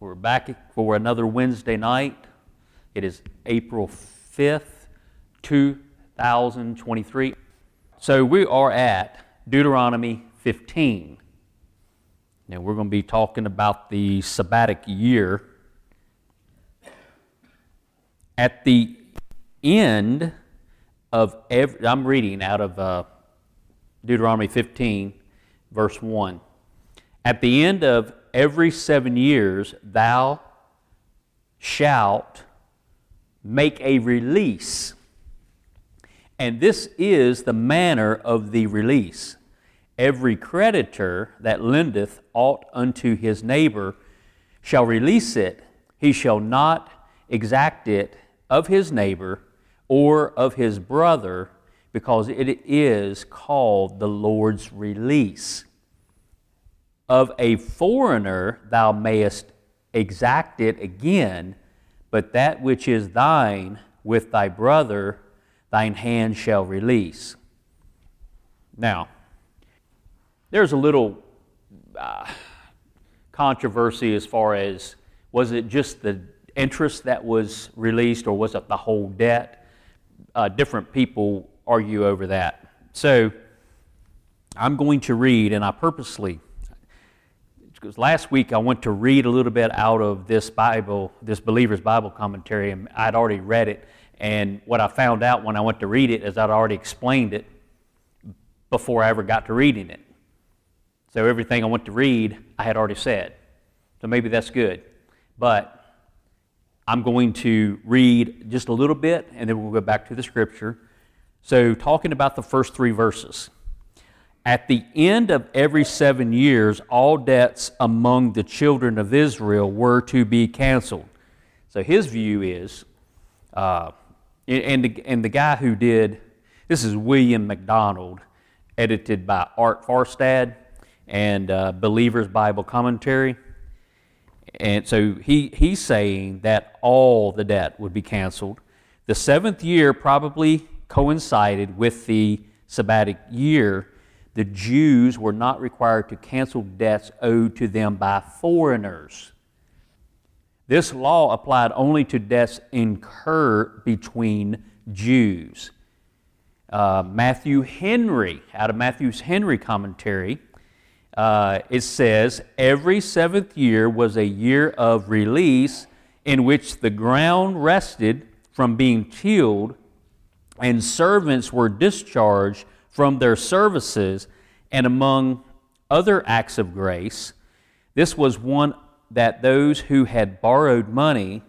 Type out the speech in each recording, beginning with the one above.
We're back for another Wednesday night. It is April 5th, 2023. So we are at Deuteronomy 15. Now we're going to be talking about the sabbatic year. At the end of every, I'm reading out of uh, Deuteronomy 15, verse 1. At the end of every seven years, thou shalt make a release. And this is the manner of the release. Every creditor that lendeth aught unto his neighbor shall release it. He shall not exact it of his neighbor or of his brother, because it is called the Lord's release. Of a foreigner thou mayest exact it again, but that which is thine with thy brother thine hand shall release. Now, there's a little uh, controversy as far as was it just the interest that was released or was it the whole debt? Uh, different people argue over that. So, I'm going to read, and I purposely because last week I went to read a little bit out of this Bible, this believer's Bible commentary, and I'd already read it. And what I found out when I went to read it is I'd already explained it before I ever got to reading it. So everything I went to read, I had already said. So maybe that's good. But I'm going to read just a little bit, and then we'll go back to the scripture. So, talking about the first three verses. At the end of every seven years, all debts among the children of Israel were to be canceled. So his view is, uh, and, the, and the guy who did, this is William MacDonald, edited by Art Farstad and uh, Believer's Bible Commentary. And so he, he's saying that all the debt would be canceled. The seventh year probably coincided with the sabbatic year the Jews were not required to cancel debts owed to them by foreigners. This law applied only to debts incurred between Jews. Uh, Matthew Henry, out of Matthew's Henry commentary, uh, it says, Every seventh year was a year of release in which the ground rested from being tilled and servants were discharged from their services, and among other acts of grace, this was one that those who had borrowed money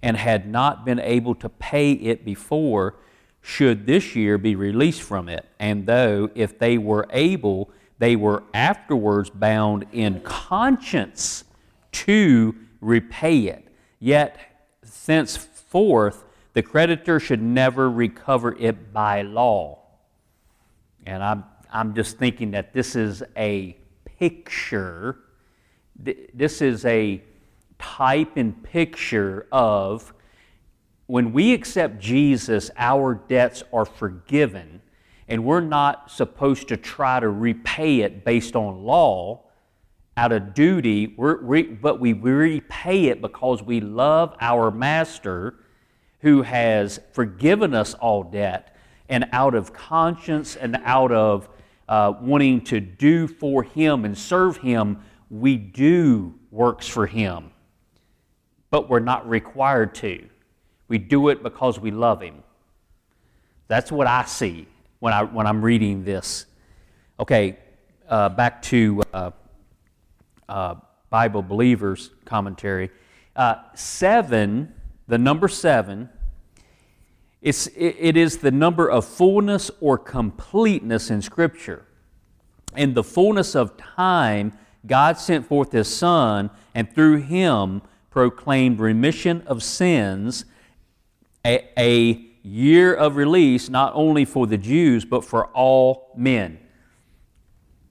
and had not been able to pay it before should this year be released from it. And though, if they were able, they were afterwards bound in conscience to repay it. Yet, thenceforth, the creditor should never recover it by law. And I'm, I'm just thinking that this is a picture, this is a type and picture of when we accept Jesus, our debts are forgiven, and we're not supposed to try to repay it based on law out of duty, we but we repay it because we love our Master who has forgiven us all debt and out of conscience and out of uh, wanting to do for Him and serve Him, we do works for Him. But we're not required to. We do it because we love Him. That's what I see when, I, when I'm reading this. Okay, uh, back to uh, uh Bible Believers commentary. Uh, seven, the number seven, it's, it is the number of fullness or completeness in Scripture. In the fullness of time, God sent forth His Son, and through Him proclaimed remission of sins, a, a year of release not only for the Jews, but for all men.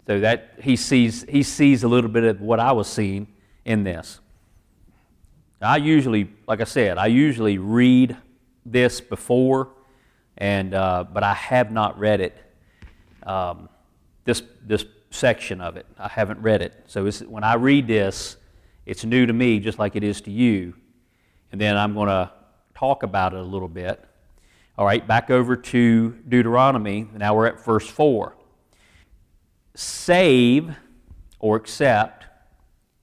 So that he sees, he sees a little bit of what I was seeing in this. I usually, like I said, I usually read this before, and uh, but I have not read it. Um, this this section of it, I haven't read it. So when I read this, It's new to me, just like it is to you. And then I'm going to talk about it a little bit. All right, back over to Deuteronomy. Now we're at verse 4. Save or accept,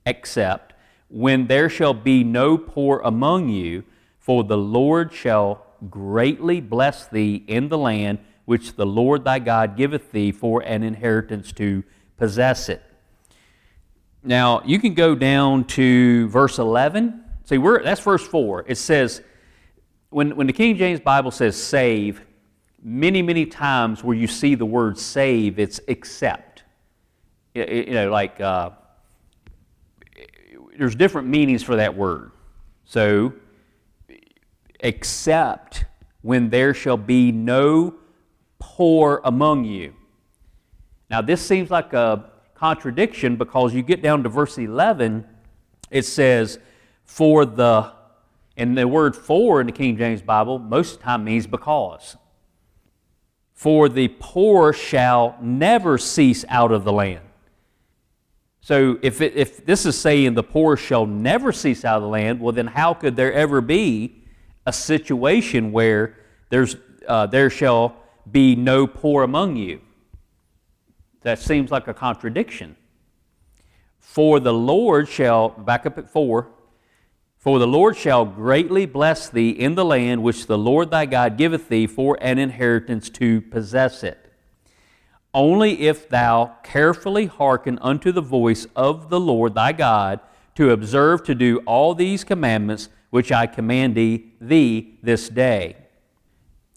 accept, when there shall be no poor among you, for the Lord shall greatly bless thee in the land which the Lord thy God giveth thee for an inheritance to possess it. Now, you can go down to verse 11. See, we're, that's verse 4. It says, when, when the King James Bible says save, many, many times where you see the word save, it's accept. You know, like uh, there's different meanings for that word. So, accept when there shall be no poor among you. Now, this seems like a contradiction because you get down to verse 11, it says, For the, and the word for in the King James Bible most of the time means because. For the poor shall never cease out of the land. So if, it, if this is saying the poor shall never cease out of the land, well, then how could there ever be a situation where there's, uh, there shall be no poor among you? That seems like a contradiction. For the Lord shall, back up at four, for the Lord shall greatly bless thee in the land which the Lord thy God giveth thee for an inheritance to possess it. Only if thou carefully hearken unto the voice of the Lord thy God to observe to do all these commandments which I command thee, this day.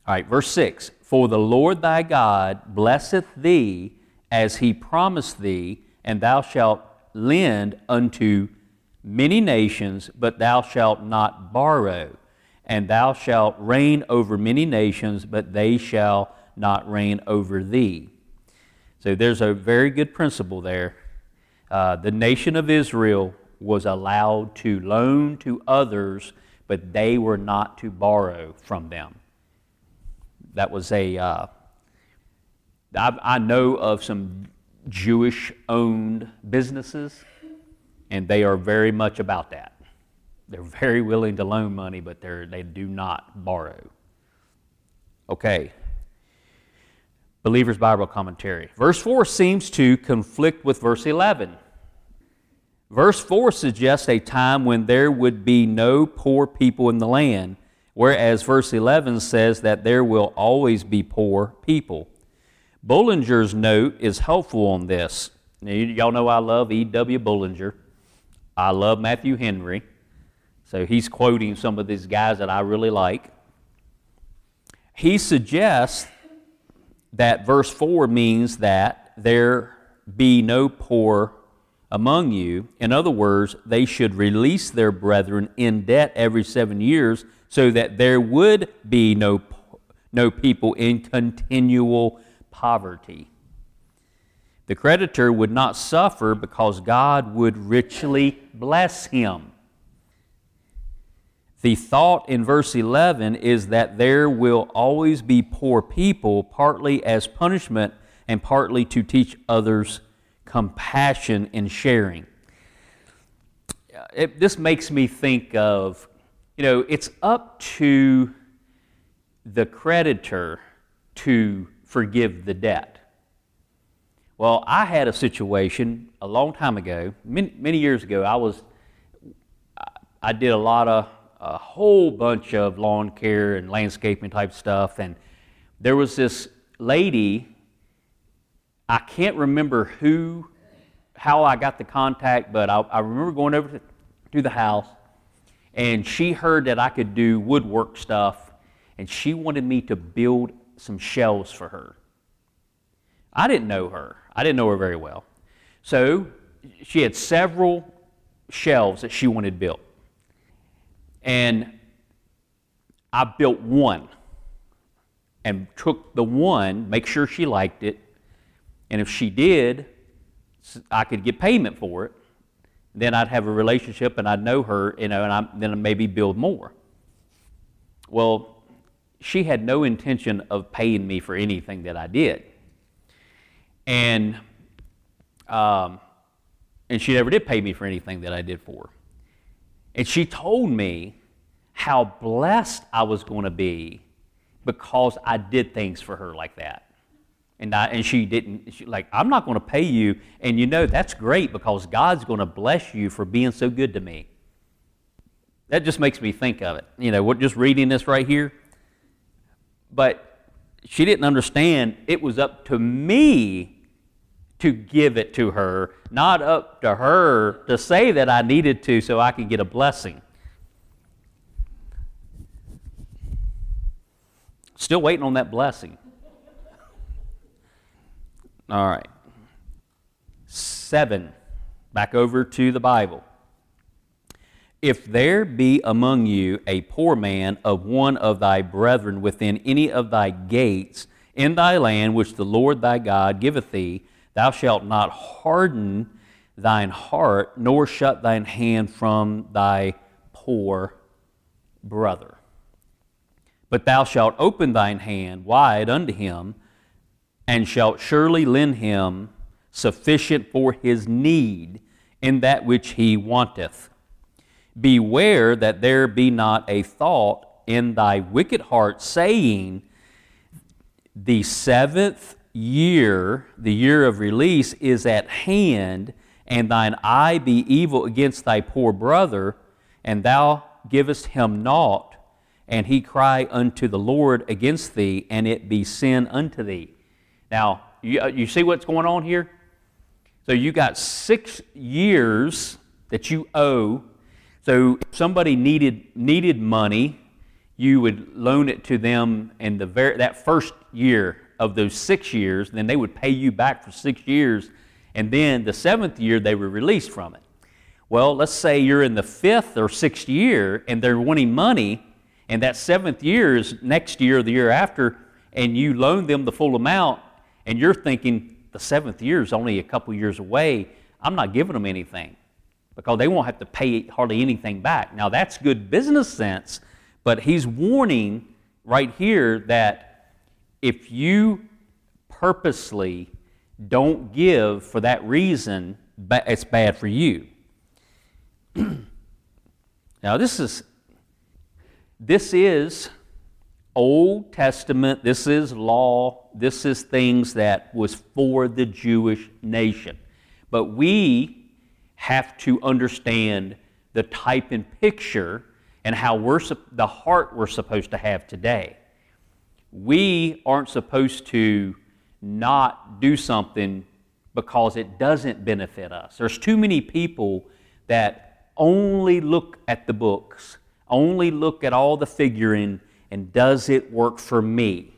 All right, verse 6 For the Lord thy God blesseth thee as he promised thee, and thou shalt lend unto many nations, but thou shalt not borrow. And thou shalt reign over many nations, but they shall not reign over thee. So there's a very good principle there. Uh, the nation of Israel was allowed to loan to others, but they were not to borrow from them. That was a uh, I, I know of some Jewish owned businesses, and they are very much about that. They're very willing to loan money, but they they do not borrow. Okay. Believer's Bible Commentary. Verse 4 seems to conflict with verse 11. Verse 4 suggests a time when there would be no poor people in the land, whereas verse 11 says that there will always be poor people. Bullinger's note is helpful on this. Now, y'all know I love E.W. Bullinger. I love Matthew Henry. So he's quoting some of these guys that I really like. He suggests that verse 4 means that there be no poor among you. In other words, they should release their brethren in debt every seven years so that there would be no, no people in continual poverty. The creditor would not suffer because God would richly bless him. The thought in verse 11 is that there will always be poor people, partly as punishment and partly to teach others compassion and sharing. It, this makes me think of, you know, it's up to the creditor to forgive the debt. Well, I had a situation a long time ago, many, many years ago. I was, I did a lot of, a whole bunch of lawn care and landscaping type stuff, and there was this lady. I can't remember who, how I got the contact, but I, I remember going over to, to the house, and she heard that I could do woodwork stuff, and she wanted me to build some shelves for her. I didn't know her. I didn't know her very well. So she had several shelves that she wanted built. And I built one and took the one, make sure she liked it. And if she did, I could get payment for it. Then I'd have a relationship and I'd know her, you know, and I, then maybe build more. Well, she had no intention of paying me for anything that I did. And, um, and she never did pay me for anything that I did for her. And she told me how blessed I was going to be because I did things for her like that. And, I, and she didn't, she, like, I'm not going to pay you. And you know, that's great because God's going to bless you for being so good to me. That just makes me think of it. You know, we're just reading this right here. But she didn't understand it was up to me to give it to her, not up to her to say that I needed to so I could get a blessing. Still waiting on that blessing. All right. Seven. Back over to the Bible. If there be among you a poor man of one of thy brethren within any of thy gates in thy land which the Lord thy God giveth thee, thou shalt not harden thine heart, nor shut thine hand from thy poor brother. But thou shalt open thine hand wide unto him, and shalt surely lend him sufficient for his need in that which he wanteth Beware that there be not a thought in thy wicked heart, saying, The seventh year, the year of release, is at hand, and thine eye be evil against thy poor brother, and thou givest him naught, and he cry unto the Lord against thee, and it be sin unto thee. Now, you, uh, you see what's going on here? So you got six years that you owe so if somebody needed, needed money, you would loan it to them in the very, that first year of those six years, then they would pay you back for six years, and then the seventh year they were released from it. Well, let's say you're in the fifth or sixth year and they're wanting money, and that seventh year is next year or the year after, and you loan them the full amount, and you're thinking the seventh year is only a couple years away. I'm not giving them anything because they won't have to pay hardly anything back. Now, that's good business sense, but he's warning right here that if you purposely don't give for that reason, it's bad for you. now, this is this is Old Testament, this is law, this is things that was for the Jewish nation. But we have to understand the type and picture and how we're the heart we're supposed to have today. We aren't supposed to not do something because it doesn't benefit us. There's too many people that only look at the books, only look at all the figuring, and does it work for me?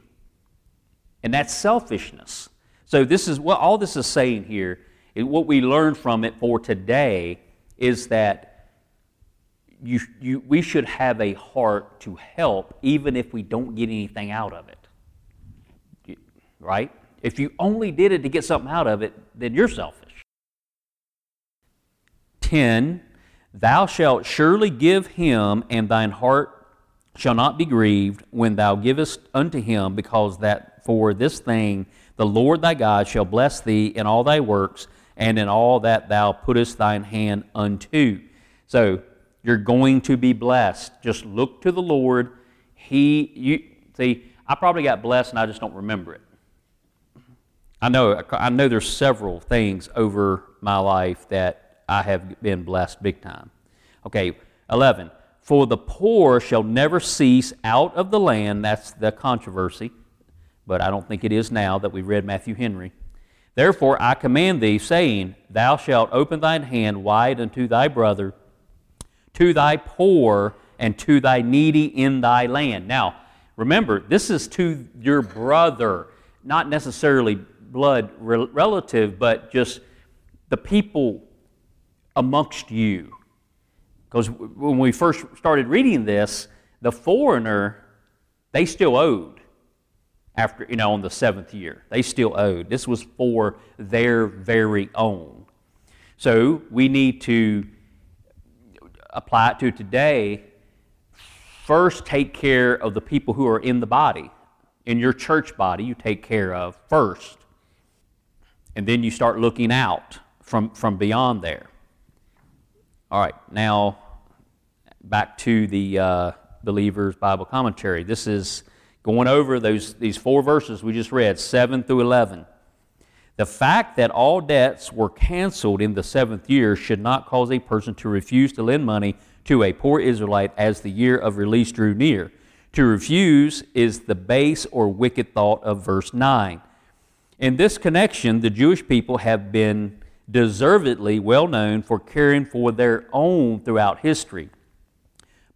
And that's selfishness. So this is what all this is saying here what we learn from it for today is that you, you, we should have a heart to help even if we don't get anything out of it. Right? If you only did it to get something out of it, then you're selfish. 10. Thou shalt surely give him, and thine heart shall not be grieved when thou givest unto him, because that for this thing the Lord thy God shall bless thee in all thy works and in all that thou puttest thine hand unto. So you're going to be blessed. Just look to the Lord. He, you see, I probably got blessed and I just don't remember it. I know, I know there's several things over my life that I have been blessed big time. Okay, 11. For the poor shall never cease out of the land. That's the controversy, but I don't think it is now that we read Matthew Henry. Therefore I command thee, saying, Thou shalt open thine hand wide unto thy brother, to thy poor, and to thy needy in thy land. Now, remember, this is to your brother, not necessarily blood relative, but just the people amongst you. Because when we first started reading this, the foreigner, they still owed after, you know, on the seventh year. They still owed. This was for their very own. So we need to apply it to today. First, take care of the people who are in the body. In your church body, you take care of first. And then you start looking out from, from beyond there. All right, now back to the uh, Believer's Bible Commentary. This is going over those, these four verses we just read, 7 through 11. The fact that all debts were canceled in the seventh year should not cause a person to refuse to lend money to a poor Israelite as the year of release drew near. To refuse is the base or wicked thought of verse 9. In this connection, the Jewish people have been deservedly well known for caring for their own throughout history.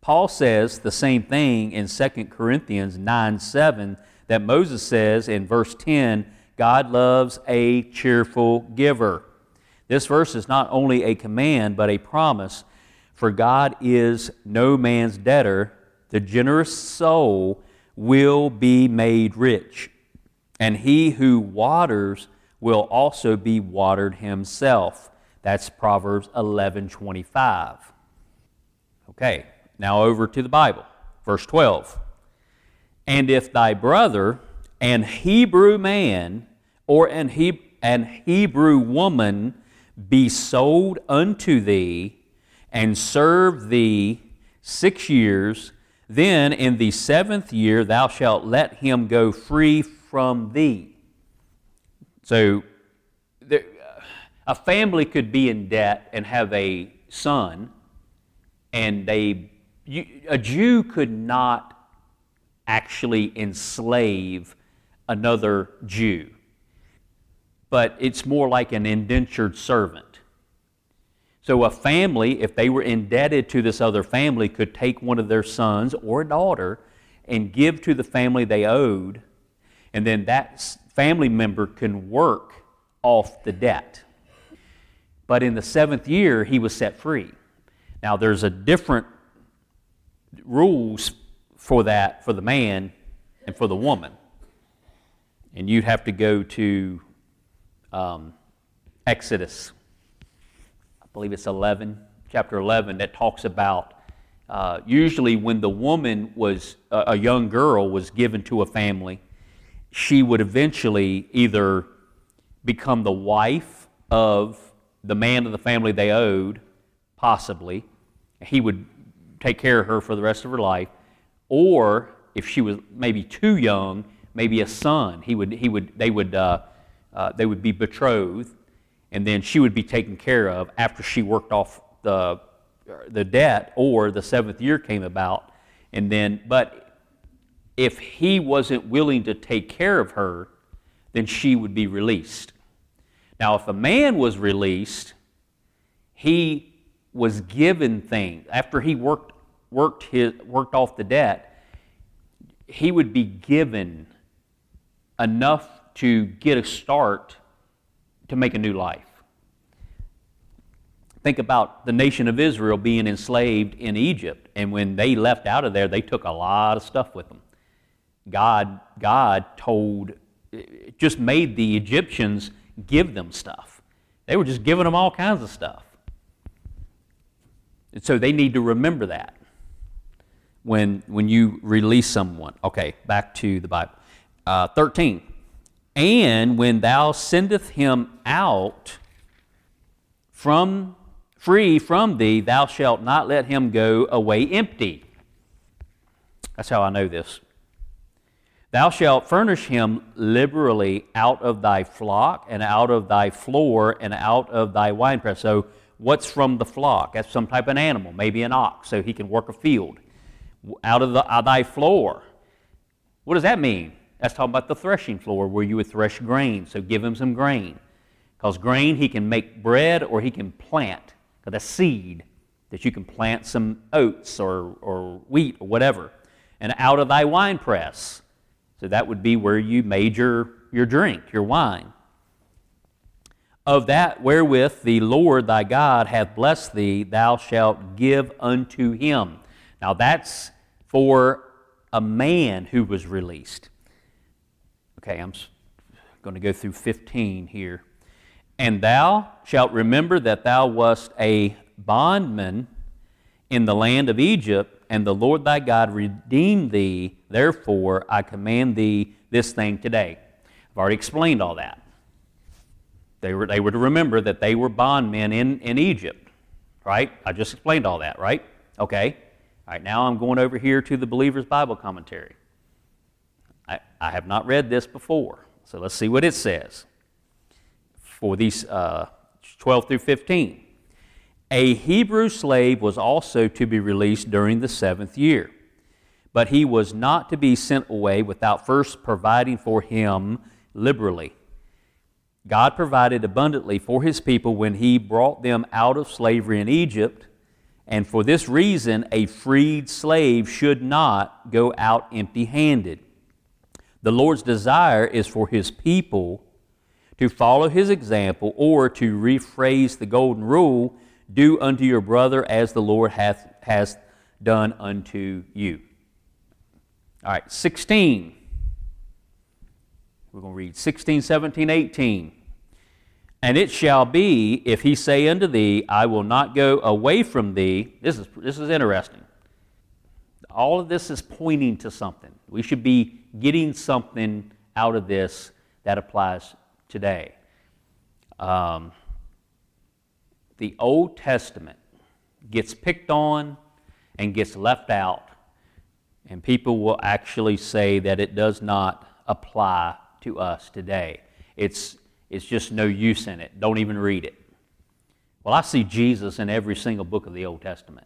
Paul says the same thing in 2 Corinthians 9 7 that Moses says in verse 10 God loves a cheerful giver. This verse is not only a command, but a promise, for God is no man's debtor. The generous soul will be made rich, and he who waters will also be watered himself. That's Proverbs 11 25. Okay, now over to the Bible. Verse 12. And if thy brother, an Hebrew man, or an, he- an Hebrew woman, be sold unto thee, and serve thee six years, then in the seventh year thou shalt let him go free from thee. So, there, a family could be in debt and have a son, and they, a Jew could not actually enslave another Jew, but it's more like an indentured servant. So, a family, if they were indebted to this other family, could take one of their sons or a daughter and give to the family they owed, and then that family member can work off the debt. But in the seventh year, he was set free. Now, there's a different rules for that for the man and for the woman. And you'd have to go to um, Exodus, I believe it's 11, chapter 11, that talks about uh, usually when the woman was a, a young girl was given to a family, she would eventually either become the wife of the man of the family they owed, possibly. He would take care of her for the rest of her life. Or if she was maybe too young, maybe a son. He would, he would, they, would, uh, uh, they would be betrothed, and then she would be taken care of after she worked off the, the debt or the seventh year came about. And then, but if he wasn't willing to take care of her, then she would be released. Now, if a man was released, he was given things. After he worked, worked, his, worked off the debt, he would be given enough to get a start to make a new life. Think about the nation of Israel being enslaved in Egypt, and when they left out of there, they took a lot of stuff with them. God, God told, just made the Egyptians give them stuff. They were just giving them all kinds of stuff. And so they need to remember that when, when you release someone. Okay, back to the Bible. Uh, 13. And when thou sendeth him out from free from thee, thou shalt not let him go away empty. That's how I know this. Thou shalt furnish him liberally out of thy flock, and out of thy floor, and out of thy winepress. So, what's from the flock? That's some type of animal, maybe an ox, so he can work a field. Out of, the, out of thy floor. What does that mean? That's talking about the threshing floor where you would thresh grain. So, give him some grain. Because grain, he can make bread or he can plant. Because that's seed that you can plant some oats or, or wheat or whatever. And out of thy winepress so that would be where you made your, your drink, your wine. Of that wherewith the Lord thy God hath blessed thee, thou shalt give unto him. Now that's for a man who was released. Okay, I'm going to go through 15 here. And thou shalt remember that thou wast a bondman in the land of Egypt and the Lord thy God redeemed thee. Therefore, I command thee this thing today. I've already explained all that. They were, they were to remember that they were bondmen in, in Egypt, right? I just explained all that, right? Okay. All right, now I'm going over here to the Believer's Bible Commentary. I, I have not read this before, so let's see what it says for these uh, 12 through 15. A Hebrew slave was also to be released during the seventh year, but he was not to be sent away without first providing for him liberally. God provided abundantly for his people when he brought them out of slavery in Egypt, and for this reason, a freed slave should not go out empty handed. The Lord's desire is for his people to follow his example, or to rephrase the golden rule do unto your brother as the Lord hath, has done unto you. All right, 16. We're going to read 16, 17, 18. And it shall be, if he say unto thee, I will not go away from thee. This is, this is interesting. All of this is pointing to something. We should be getting something out of this that applies today. Um, the Old Testament gets picked on and gets left out, and people will actually say that it does not apply to us today. It's, it's just no use in it. Don't even read it. Well, I see Jesus in every single book of the Old Testament.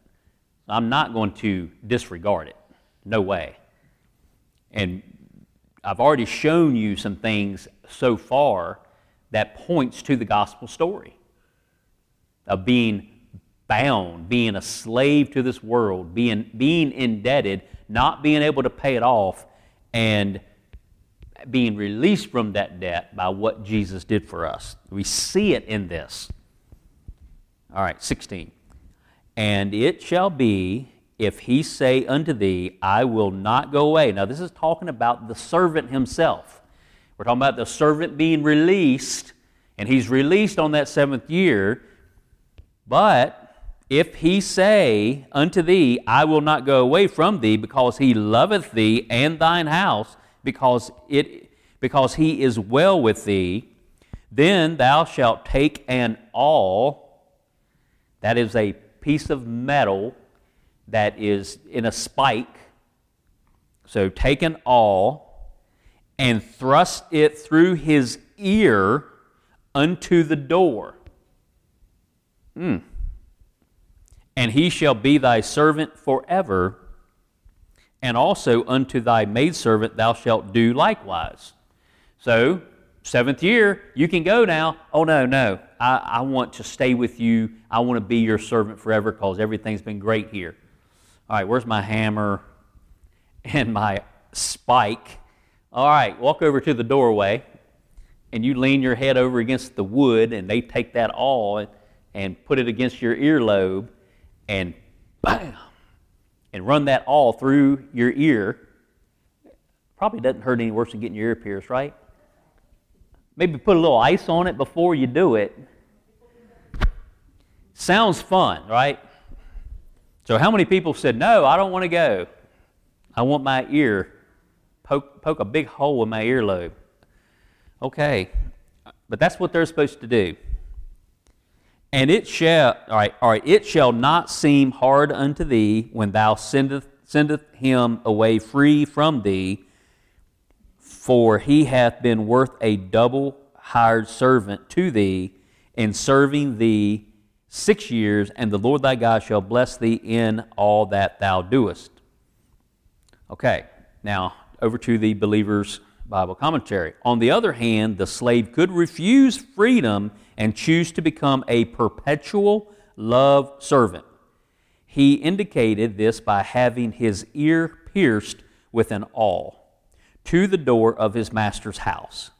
I'm not going to disregard it. No way. And I've already shown you some things so far that points to the gospel story of being bound, being a slave to this world, being, being indebted, not being able to pay it off, and being released from that debt by what Jesus did for us. We see it in this. All right, 16. And it shall be, if he say unto thee, I will not go away. Now, this is talking about the servant himself. We're talking about the servant being released, and he's released on that seventh year but if he say unto thee, I will not go away from thee, because he loveth thee and thine house, because, it, because he is well with thee, then thou shalt take an awl, that is a piece of metal that is in a spike. So take an awl and thrust it through his ear unto the door. Mm. And he shall be thy servant forever, and also unto thy maidservant thou shalt do likewise. So, seventh year, you can go now. Oh, no, no. I, I want to stay with you. I want to be your servant forever because everything's been great here. All right, where's my hammer and my spike? All right, walk over to the doorway and you lean your head over against the wood and they take that awl and put it against your earlobe and bam, and run that awl through your ear. Probably doesn't hurt any worse than getting your ear pierced, right? Maybe put a little ice on it before you do it. Sounds fun, right? So, how many people said, No, I don't want to go? I want my ear, poke, poke a big hole in my earlobe. Okay, but that's what they're supposed to do. And it shall, all right, all right, it shall not seem hard unto thee when thou sendeth, sendeth him away free from thee, for he hath been worth a double hired servant to thee in serving thee six years, and the Lord thy God shall bless thee in all that thou doest. Okay, now over to the believer's Bible commentary. On the other hand, the slave could refuse freedom and choose to become a perpetual love servant. He indicated this by having his ear pierced with an awl to the door of his master's house.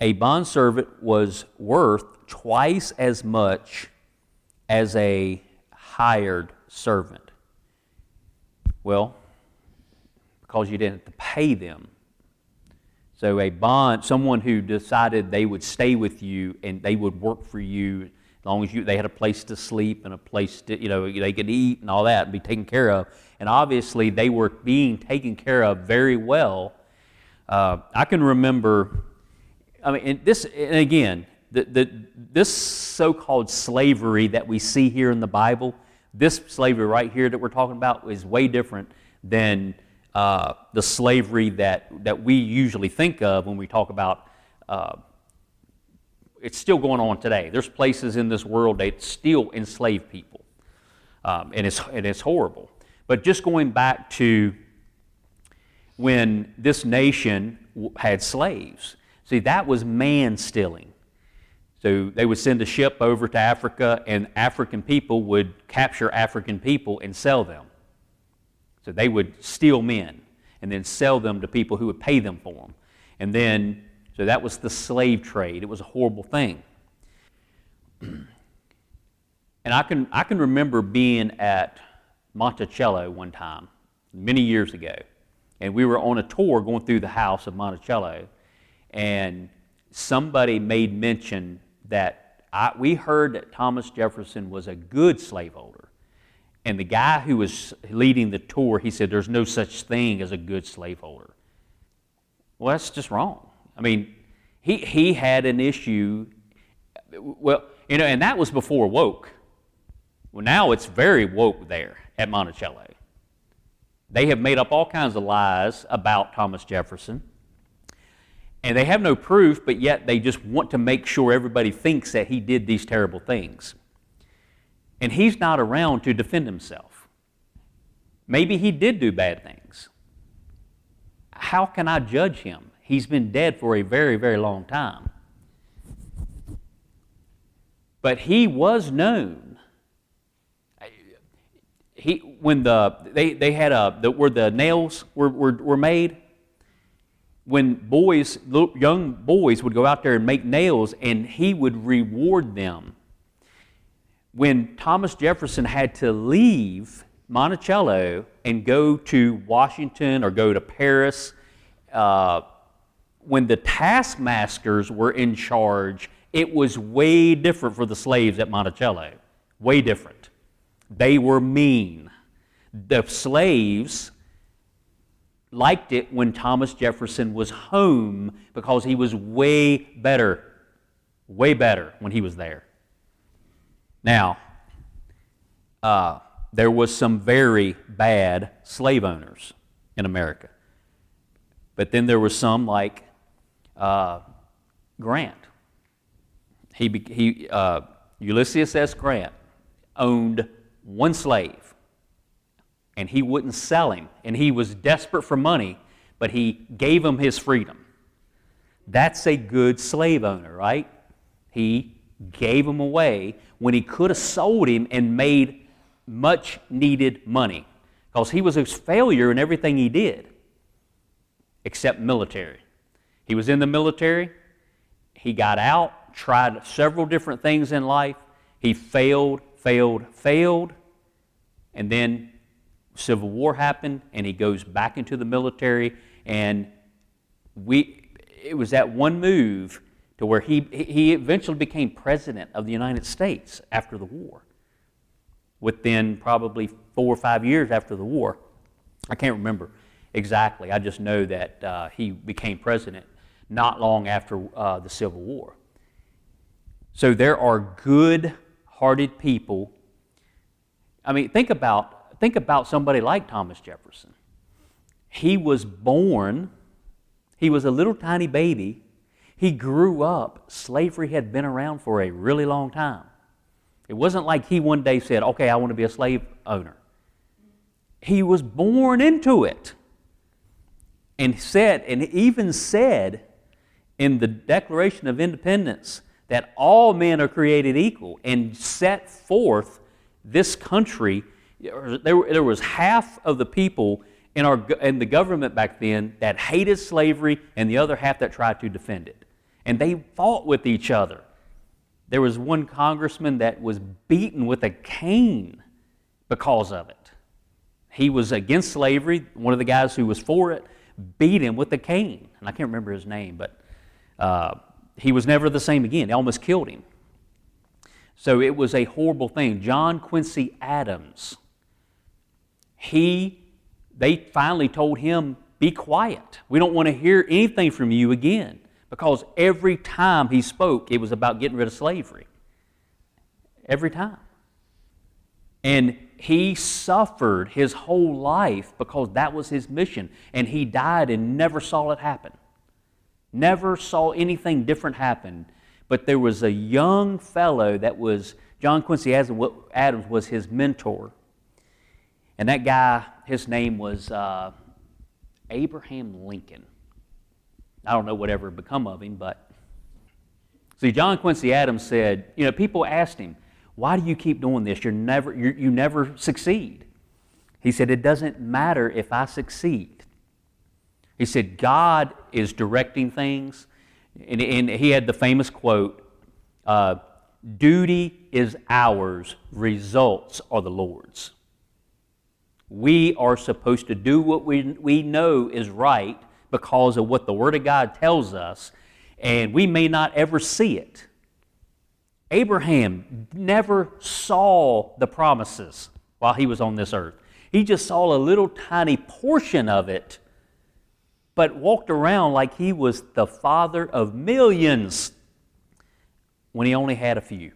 A bondservant was worth twice as much as a hired servant. Well, because you didn't pay them so, a bond, someone who decided they would stay with you and they would work for you as long as you, they had a place to sleep and a place to, you know, they could eat and all that and be taken care of. And obviously, they were being taken care of very well. Uh, I can remember, I mean, and this, and again, the, the, this so called slavery that we see here in the Bible, This slavery right here that we're talking about is way different than uh, the slavery that, that we usually think of when we talk about. Uh, it's still going on today. There's places in this world that still enslave people, um, and, it's, and it's horrible. But just going back to when this nation had slaves, see, that was man stealing. So they would send a ship over to Africa, and African people would capture African people and sell them. So they would steal men and then sell them to people who would pay them for them. And then, so that was the slave trade. It was a horrible thing. and I can, I can remember being at Monticello one time, many years ago. And we were on a tour going through the house of Monticello. And somebody made mention that I, we heard that Thomas Jefferson was a good slaveholder. And the guy who was leading the tour, he said, There's no such thing as a good slaveholder. Well, that's just wrong. I mean, he, he had an issue. Well, you know, and that was before woke. Well, now it's very woke there at Monticello. They have made up all kinds of lies about Thomas Jefferson. And they have no proof, but yet they just want to make sure everybody thinks that he did these terrible things. And he's not around to defend himself. Maybe he did do bad things. How can I judge him? He's been dead for a very, very long time. But he was known. He, when the, they, they had a, the, where the nails were, were, were made, when boys, young boys would go out there and make nails, and he would reward them. When Thomas Jefferson had to leave Monticello and go to Washington or go to Paris, uh, when the taskmasters were in charge, it was way different for the slaves at Monticello. Way different. They were mean. The slaves liked it when Thomas Jefferson was home because he was way better, way better when he was there. Now, uh, there was some very bad slave owners in America. But then there was some like uh, Grant. He, he, uh, Ulysses S. Grant owned one slave and he wouldn't sell him. And he was desperate for money, but he gave him his freedom. That's a good slave owner, right? He gave him away when he could have sold him and made much needed money because he was a failure in everything he did except military. He was in the military, he got out, tried several different things in life. He failed, failed, failed, and then Civil War happened, and he goes back into the military, and we, it was that one move to where he, he eventually became president of the United States after the war. Within probably four or five years after the war, I can't remember exactly. I just know that uh, he became president not long after uh, the Civil War. So there are good hearted people. I mean, think about Think about somebody like Thomas Jefferson. He was born, he was a little tiny baby. He grew up, slavery had been around for a really long time. It wasn't like he one day said, Okay, I want to be a slave owner. He was born into it. And said, and even said in the Declaration of Independence that all men are created equal and set forth this country there, was half of the people in, our, in the government back then that hated slavery and the other half that tried to defend it. And they fought with each other. There was one congressman that was beaten with a cane because of it. He was against slavery. One of the guys who was for it beat him with a cane. And I can't remember his name, but uh, he was never the same again. They almost killed him. So it was a horrible thing. John Quincy Adams he, they finally told him, Be quiet. We don't want to hear anything from you again. Because every time he spoke, it was about getting rid of slavery. Every time. And he suffered his whole life because that was his mission. And he died and never saw it happen. Never saw anything different happen. But there was a young fellow that was, John Quincy Adams was his mentor. And that guy, his name was uh, Abraham Lincoln. I don't know whatever become of him, but see, John Quincy Adams said, you know, people asked him, why do you keep doing this? You're never, you're, you never succeed. He said, It doesn't matter if I succeed. He said, God is directing things. And, and he had the famous quote uh, Duty is ours, results are the Lord's. We are supposed to do what we, we know is right because of what the Word of God tells us, and we may not ever see it. Abraham never saw the promises while he was on this earth. He just saw a little tiny portion of it, but walked around like he was the father of millions when he only had a few.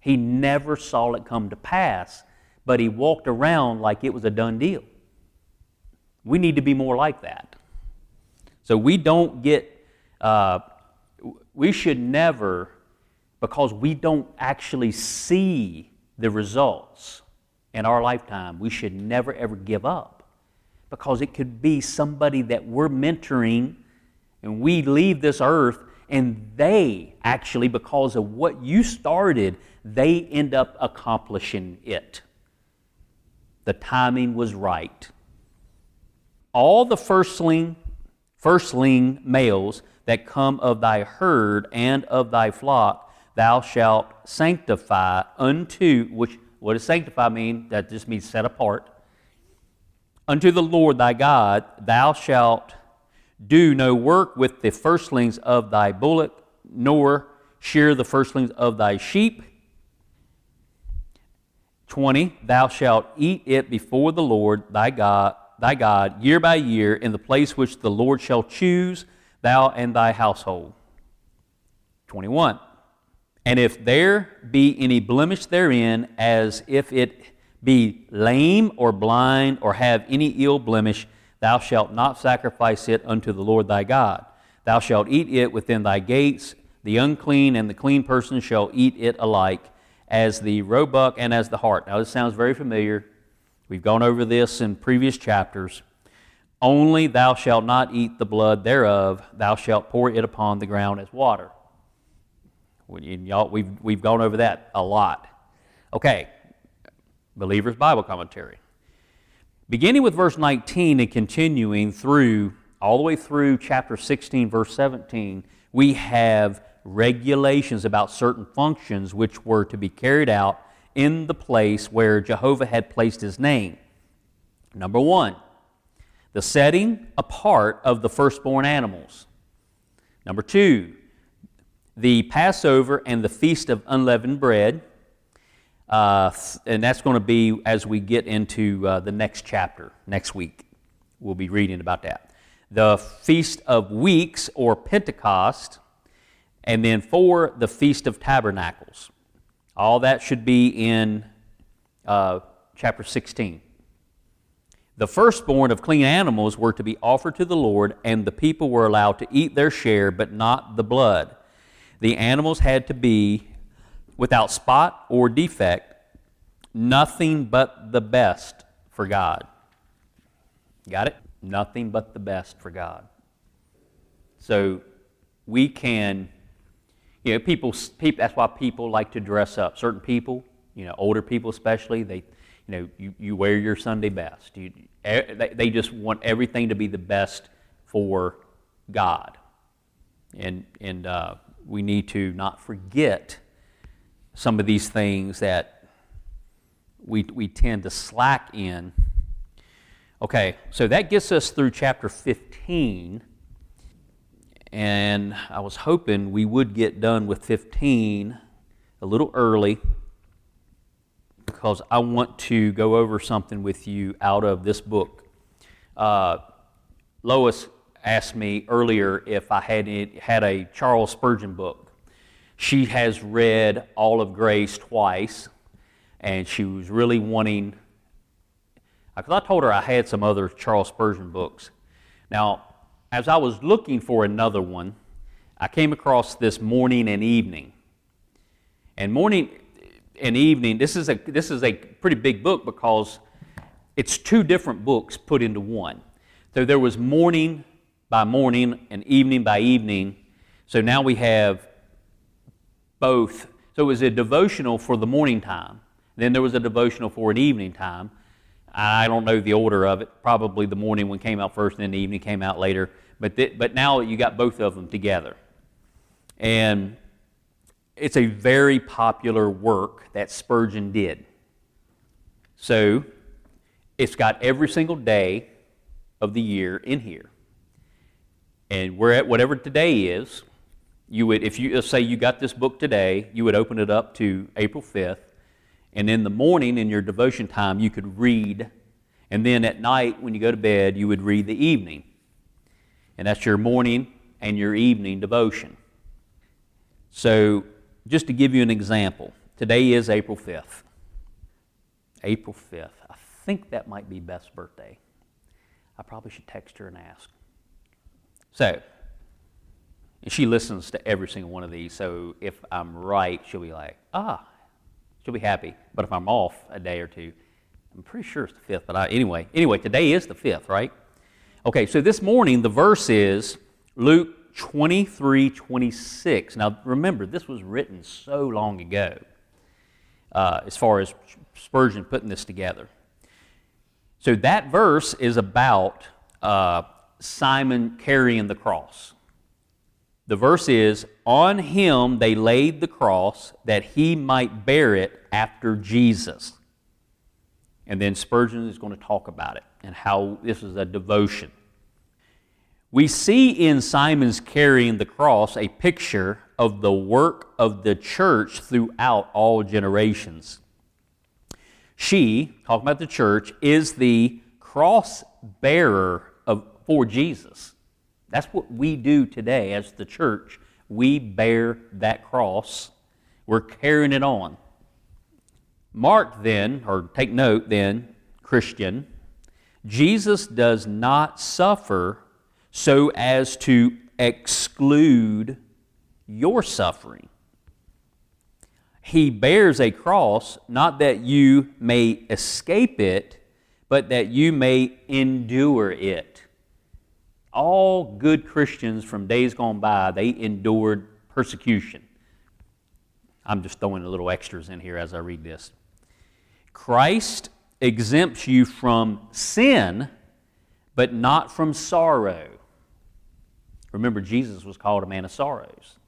He never saw it come to pass, but he walked around like it was a done deal. We need to be more like that. So we don't get, uh, we should never because we don't actually see the results in our lifetime, we should never ever give up. Because it could be somebody that we're mentoring and we leave this earth and they actually, because of what you started, they end up accomplishing it. The timing was right. All the firstling, firstling males that come of thy herd and of thy flock thou shalt sanctify unto, which what does sanctify mean? That just means set apart. Unto the Lord thy God, thou shalt do no work with the firstlings of thy bullock, nor shear the firstlings of thy sheep. 20 Thou shalt eat it before the Lord thy God, thy God, year by year, in the place which the Lord shall choose, thou and thy household. 21 and if there be any blemish therein, as if it be lame or blind or have any ill blemish, thou shalt not sacrifice it unto the Lord thy God. Thou shalt eat it within thy gates. The unclean and the clean person shall eat it alike, as the roebuck and as the hart. Now, this sounds very familiar. We've gone over this in previous chapters. Only thou shalt not eat the blood thereof, thou shalt pour it upon the ground as water. Y'all, we've, we've gone over that a lot. Okay, Believer's Bible Commentary. Beginning with verse 19 and continuing through, all the way through chapter 16, verse 17, we have regulations about certain functions which were to be carried out in the place where Jehovah had placed his name. Number one, the setting apart of the firstborn animals. Number two, the Passover and the Feast of Unleavened Bread. Uh, and that's going to be as we get into uh, the next chapter next week. We'll be reading about that. The Feast of Weeks or Pentecost, and then four, the Feast of Tabernacles. All that should be in uh, chapter 16. The firstborn of clean animals were to be offered to the Lord, and the people were allowed to eat their share, but not the blood the animals had to be without spot or defect, nothing but the best for God. Got it? Nothing but the best for God. So we can, you know, people, people that's why people like to dress up. Certain people, you know, older people especially, they, you know, you, you wear your Sunday best. You, they just want everything to be the best for God. And, and uh, we need to not forget some of these things that we, we tend to slack in. Okay, so that gets us through chapter 15. And I was hoping we would get done with 15 a little early because I want to go over something with you out of this book. Uh, Lois asked me earlier if I had, had a Charles Spurgeon book. She has read All of Grace twice, and she was really wanting. Because I told her I had some other Charles Spurgeon books. Now, as I was looking for another one, I came across this morning and evening. And morning and evening, this is a this is a pretty big book because it's two different books put into one. So there was morning by morning and evening by evening. So now we have both. So it was a devotional for the morning time. Then there was a devotional for an evening time. I don't know the order of it. Probably the morning one came out first, and then the evening came out later. But, th- but now you got both of them together. And it's a very popular work that Spurgeon did. So it's got every single day of the year in here. And we're at whatever today is. You would, if you say you got this book today, you would open it up to April 5th, and in the morning in your devotion time, you could read, and then at night when you go to bed, you would read the evening. And that's your morning and your evening devotion. So, just to give you an example, today is April 5th. April 5th. I think that might be Beth's birthday. I probably should text her and ask. So, and she listens to every single one of these, so if I'm right, she'll be like, ah, she'll be happy. But if I'm off a day or two, I'm pretty sure it's the fifth. But I, anyway, anyway, today is the fifth, right? Okay, so this morning the verse is Luke 23, 26. Now remember, this was written so long ago. Uh, as far as Spurgeon putting this together. So that verse is about uh, Simon carrying the cross. The verse is, On him they laid the cross that he might bear it after Jesus. And then Spurgeon is going to talk about it and how this is a devotion. We see in Simon's carrying the cross a picture of the work of the church throughout all generations. She, talking about the church, is the cross bearer of, for Jesus. That's what we do today as the church. We bear that cross, we're carrying it on. Mark then, or take note then, Christian, Jesus does not suffer so as to exclude your suffering. He bears a cross, not that you may escape it, but that you may endure it. All good Christians from days gone by, they endured persecution. I'm just throwing a little extras in here as I read this. Christ exempts you from sin, but not from sorrow. Remember, Jesus was called a man of sorrows.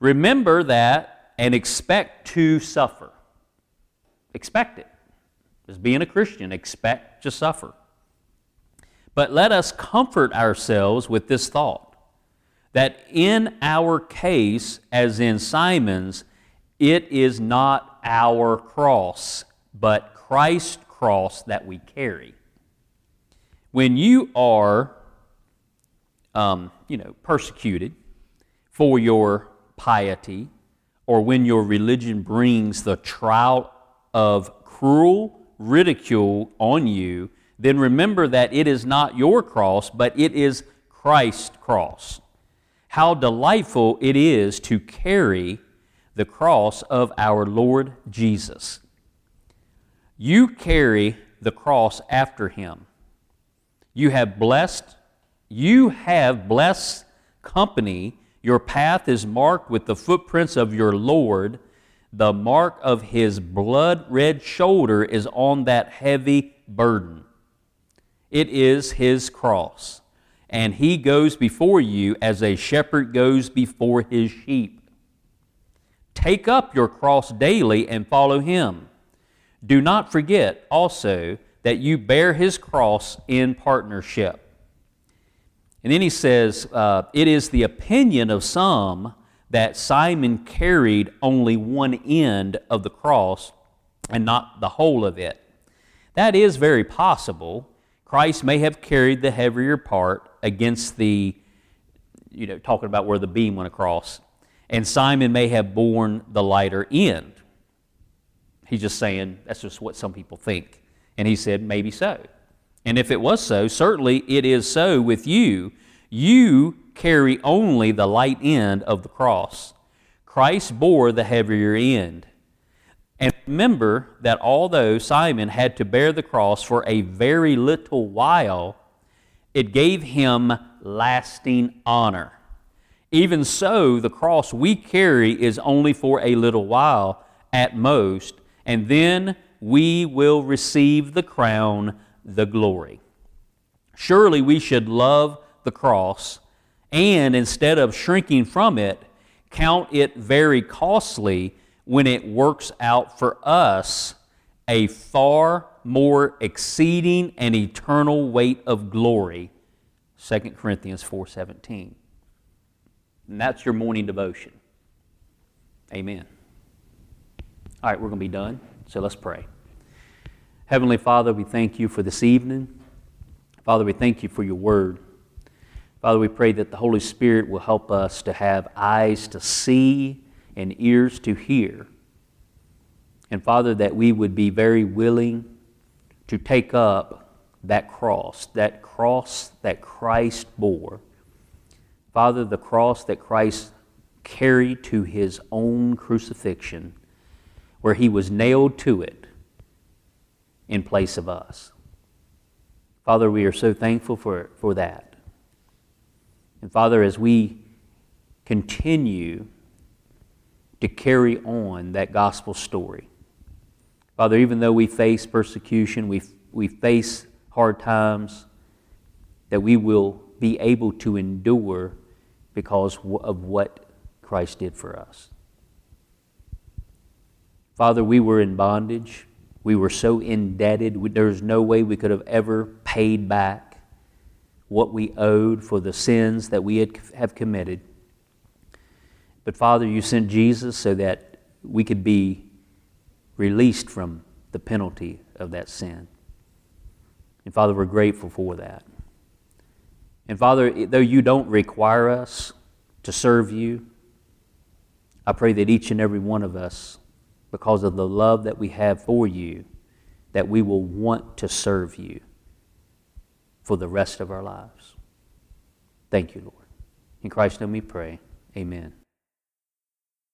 Remember that and expect to suffer. Expect it. As being a Christian, expect to suffer. But let us comfort ourselves with this thought that in our case, as in Simon's, it is not our cross, but Christ's cross that we carry. When you are, um, you know, persecuted for your piety, or when your religion brings the trial of cruel ridicule on you, then remember that it is not your cross, but it is Christ's cross. How delightful it is to carry the cross of our Lord Jesus. You carry the cross after him. You have blessed, you have blessed company your path is marked with the footprints of your Lord. The mark of his blood red shoulder is on that heavy burden. It is his cross. And he goes before you as a shepherd goes before his sheep. Take up your cross daily and follow him. Do not forget also that you bear his cross in partnership. And then he says, uh, It is the opinion of some that Simon carried only one end of the cross and not the whole of it. That is very possible. Christ may have carried the heavier part against the, you know, talking about where the beam went across, and Simon may have borne the lighter end. He's just saying that's just what some people think. And he said, maybe so. And if it was so, certainly it is so with you. You carry only the light end of the cross. Christ bore the heavier end. And remember that although Simon had to bear the cross for a very little while, it gave him lasting honor. Even so, the cross we carry is only for a little while at most, and then we will receive the crown, the glory. Surely we should love the cross and instead of shrinking from it, count it very costly when it works out for us a far more exceeding and eternal weight of glory. 2 corinthians 4.17 and that's your morning devotion. Amen. All right we're going to be done so let's pray. Heavenly father we thank you for this evening. Father we thank you for your word. Father we pray that the holy spirit will help us to have eyes to see and ears to hear. And Father, that we would be very willing to take up that cross, that cross that Christ bore. Father, the cross that Christ carried to his own crucifixion, where he was nailed to it in place of us. Father, we are so thankful for, for that. And Father, as we continue to carry on that gospel story. Father, even though we face persecution, we, we face hard times, that we will be able to endure because of what Christ did for us. Father, we were in bondage. We were so indebted. There was no way we could have ever paid back what we owed for the sins that we had, have committed. But Father, you sent Jesus so that we could be released from the penalty of that sin. And Father, we're grateful for that. And Father, though you don't require us to serve you, I pray that each and every one of us, because of the love that we have for you, that we will want to serve you for the rest of our lives. Thank you, Lord. In Christ's name we pray. Amen.